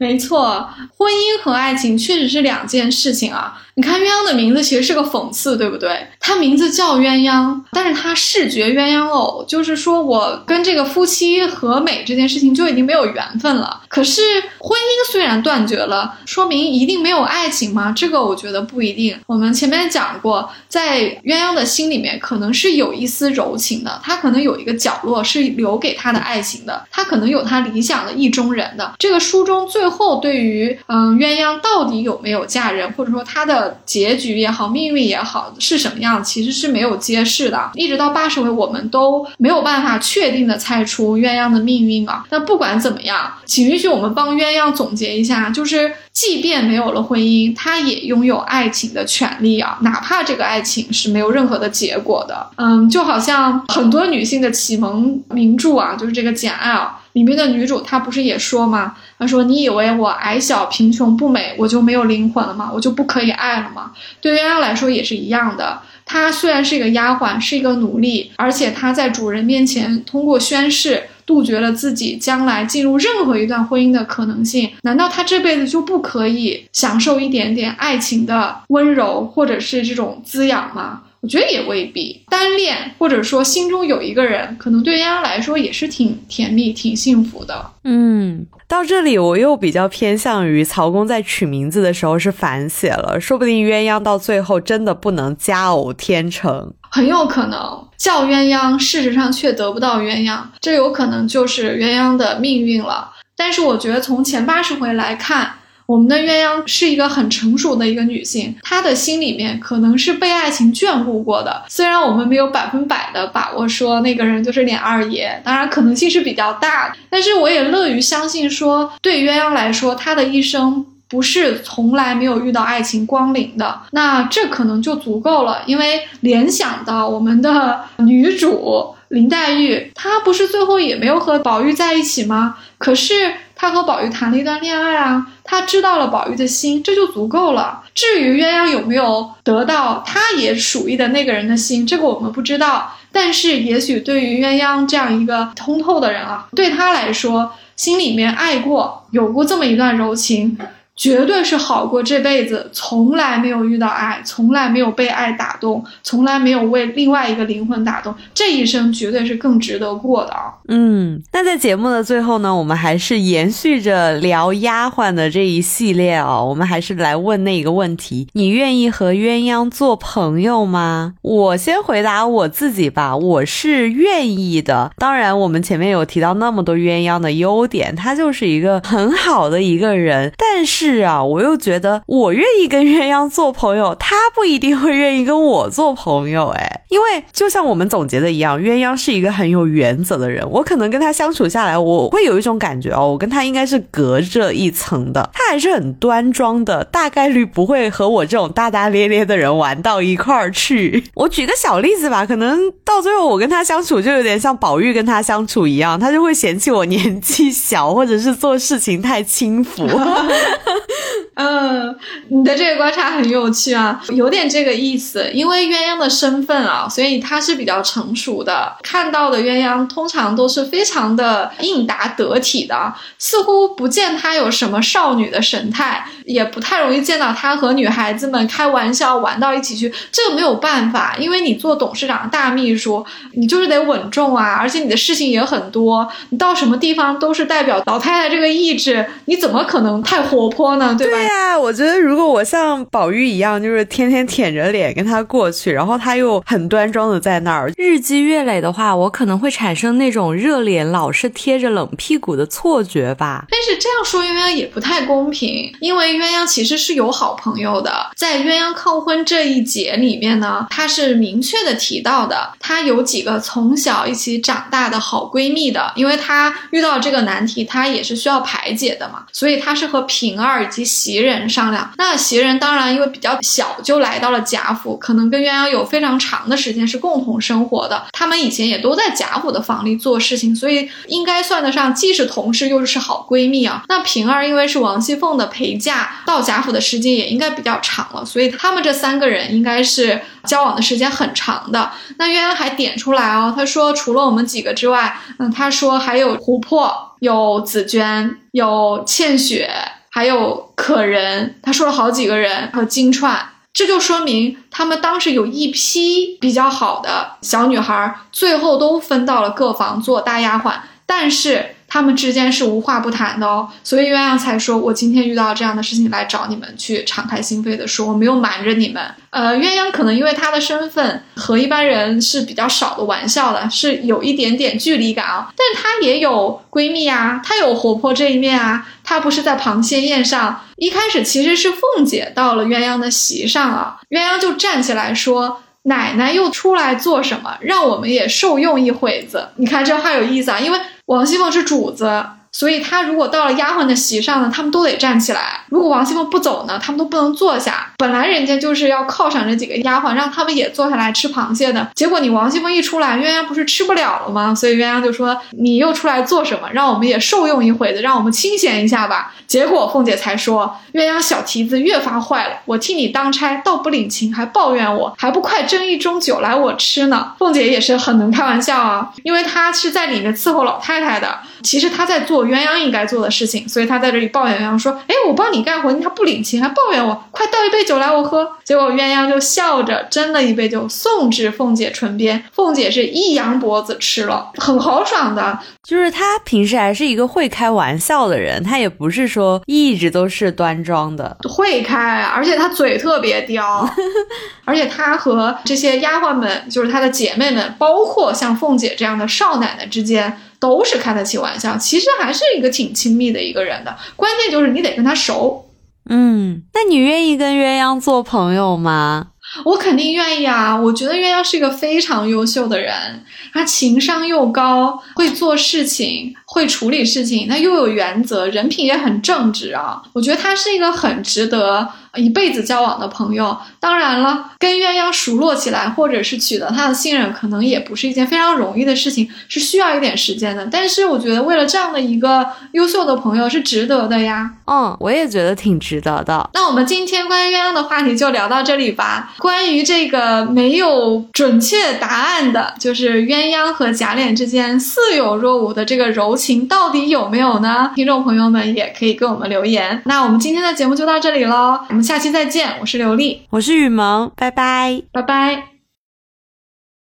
没错，婚姻和爱情确实是两件事情啊。你看鸳鸯的名字其实是个讽刺，对不对？他名字叫鸳鸯，但是他视觉鸳鸯偶，就是说我跟这个夫妻和美这件事情就已经没有缘分了。可是婚姻虽然断绝了，说明一定没有爱情吗？这个我觉得不一定。我们前面讲过，在鸳鸯的心里面可能是有一丝柔情的，他可能有一个角落是留给他的爱情的，他可能有他理想的意中人的。这个书中最后对于嗯鸳鸯到底有没有嫁人，或者说他的结局也好，命运也好是什么样，其实是没有揭示的。一直到八十回，我们都没有办法确定的猜出鸳鸯的命运啊。那不管怎么样，请允许我们帮鸳鸯总结一下，就是即便没有了婚姻，他也拥有爱情的权利啊，哪怕这个爱情是没有任何的结果的。嗯，就好像很多女性的启蒙名著啊，就是这个《简爱》啊。里面的女主她不是也说吗？她说：“你以为我矮小、贫穷、不美，我就没有灵魂了吗？我就不可以爱了吗？”对鸳鸯来说也是一样的。她虽然是一个丫鬟，是一个奴隶，而且她在主人面前通过宣誓杜绝了自己将来进入任何一段婚姻的可能性。难道她这辈子就不可以享受一点点爱情的温柔，或者是这种滋养吗？我觉得也未必，单恋或者说心中有一个人，可能对鸳鸯来说也是挺甜蜜、挺幸福的。嗯，到这里我又比较偏向于曹公在取名字的时候是反写了，说不定鸳鸯到最后真的不能佳偶天成，很有可能叫鸳鸯，事实上却得不到鸳鸯，这有可能就是鸳鸯的命运了。但是我觉得从前八十回来看。我们的鸳鸯是一个很成熟的一个女性，她的心里面可能是被爱情眷顾过的。虽然我们没有百分百的把握说那个人就是脸二爷，当然可能性是比较大的，但是我也乐于相信说，对鸳鸯来说，她的一生不是从来没有遇到爱情光临的，那这可能就足够了。因为联想到我们的女主林黛玉，她不是最后也没有和宝玉在一起吗？可是。他和宝玉谈了一段恋爱啊，他知道了宝玉的心，这就足够了。至于鸳鸯有没有得到他也属于的那个人的心，这个我们不知道。但是也许对于鸳鸯这样一个通透的人啊，对他来说，心里面爱过，有过这么一段柔情。绝对是好过这辈子从来没有遇到爱，从来没有被爱打动，从来没有为另外一个灵魂打动，这一生绝对是更值得过的啊！嗯，那在节目的最后呢，我们还是延续着聊丫鬟的这一系列啊，我们还是来问那一个问题：你愿意和鸳鸯做朋友吗？我先回答我自己吧，我是愿意的。当然，我们前面有提到那么多鸳鸯的优点，他就是一个很好的一个人，但是。是啊，我又觉得我愿意跟鸳鸯做朋友，他不一定会愿意跟我做朋友。哎，因为就像我们总结的一样，鸳鸯是一个很有原则的人。我可能跟他相处下来，我会有一种感觉哦，我跟他应该是隔着一层的。他还是很端庄的，大概率不会和我这种大大咧咧的人玩到一块儿去。我举个小例子吧，可能到最后我跟他相处就有点像宝玉跟他相处一样，他就会嫌弃我年纪小，或者是做事情太轻浮。[laughs] [laughs] 嗯，你的这个观察很有趣啊，有点这个意思。因为鸳鸯的身份啊，所以他是比较成熟的。看到的鸳鸯通常都是非常的应答得体的，似乎不见他有什么少女的神态，也不太容易见到他和女孩子们开玩笑玩到一起去。这个没有办法，因为你做董事长大秘书，你就是得稳重啊，而且你的事情也很多，你到什么地方都是代表老太太这个意志，你怎么可能太活泼呢？对吧？啊，我觉得如果我像宝玉一样，就是天天舔着脸跟他过去，然后他又很端庄的在那儿，日积月累的话，我可能会产生那种热脸老是贴着冷屁股的错觉吧。但是这样说鸳鸯也不太公平，因为鸳鸯其实是有好朋友的，在鸳鸯抗婚这一节里面呢，她是明确的提到的，她有几个从小一起长大的好闺蜜的，因为她遇到这个难题，她也是需要排解的嘛，所以她是和平儿二以及袭人商量。那袭人当然因为比较小就来到了贾府，可能跟鸳鸯有非常长的时间是共同生活的，他们以前也都在贾府的房里做事情，所以应该算得上既是同事又是好闺蜜啊。那平儿因为是王熙凤的陪嫁，到贾府的时间也应该比较长了，所以他们这三个人应该是交往的时间很长的。那鸳鸯还点出来哦，他说除了我们几个之外，嗯，他说还有琥珀，有紫娟，有倩雪，还有可人，他说了好几个人还有金钏。这就说明他们当时有一批比较好的小女孩，最后都分到了各房做大丫鬟，但是他们之间是无话不谈的哦，所以鸳鸯才说：“我今天遇到这样的事情来找你们去敞开心扉的说，我没有瞒着你们。”呃，鸳鸯可能因为她的身份和一般人是比较少的玩笑的，是有一点点距离感啊，但是她也有闺蜜啊，她有活泼这一面啊，她不是在螃蟹宴上一开始其实是凤姐到了鸳鸯的席上啊，鸳鸯就站起来说。奶奶又出来做什么？让我们也受用一会子。你看这话有意思啊，因为王熙凤是主子。所以她如果到了丫鬟的席上呢，他们都得站起来。如果王熙凤不走呢，他们都不能坐下。本来人家就是要犒赏这几个丫鬟，让他们也坐下来吃螃蟹的。结果你王熙凤一出来，鸳鸯不是吃不了了吗？所以鸳鸯就说：“你又出来做什么？让我们也受用一回子，让我们清闲一下吧。”结果凤姐才说：“鸳鸯小蹄子越发坏了，我替你当差，倒不领情，还抱怨我，还不快斟一盅酒来我吃呢。”凤姐也是很能开玩笑啊，因为她是在里面伺候老太太的，其实她在做鸳鸯应该做的事情，所以她在这里抱怨鸳鸯说：“哎，我帮你干活，你还不领情，还抱怨我，快倒一杯酒来我喝。”结果鸳鸯就笑着斟了一杯酒送至凤姐唇边，凤姐是一扬脖子吃了，很豪爽的。就是她平时还是一个会开玩笑的人，她也不是说一直都是端庄的，会开，而且她嘴特别刁，[laughs] 而且她和这些丫鬟们，就是她的姐妹们，包括像凤姐这样的少奶奶之间。都是开得起玩笑，其实还是一个挺亲密的一个人的。关键就是你得跟他熟。嗯，那你愿意跟鸳鸯做朋友吗？我肯定愿意啊！我觉得鸳鸯是一个非常优秀的人，他情商又高，会做事情，会处理事情，那又有原则，人品也很正直啊！我觉得他是一个很值得。一辈子交往的朋友，当然了，跟鸳鸯熟络起来，或者是取得他的信任，可能也不是一件非常容易的事情，是需要一点时间的。但是我觉得，为了这样的一个优秀的朋友，是值得的呀。嗯，我也觉得挺值得的。那我们今天关于鸳鸯的话题就聊到这里吧。关于这个没有准确答案的，就是鸳鸯和假脸之间似有若无的这个柔情，到底有没有呢？听众朋友们也可以给我们留言。那我们今天的节目就到这里喽。下期再见，我是刘丽，我是雨萌，拜拜，拜拜。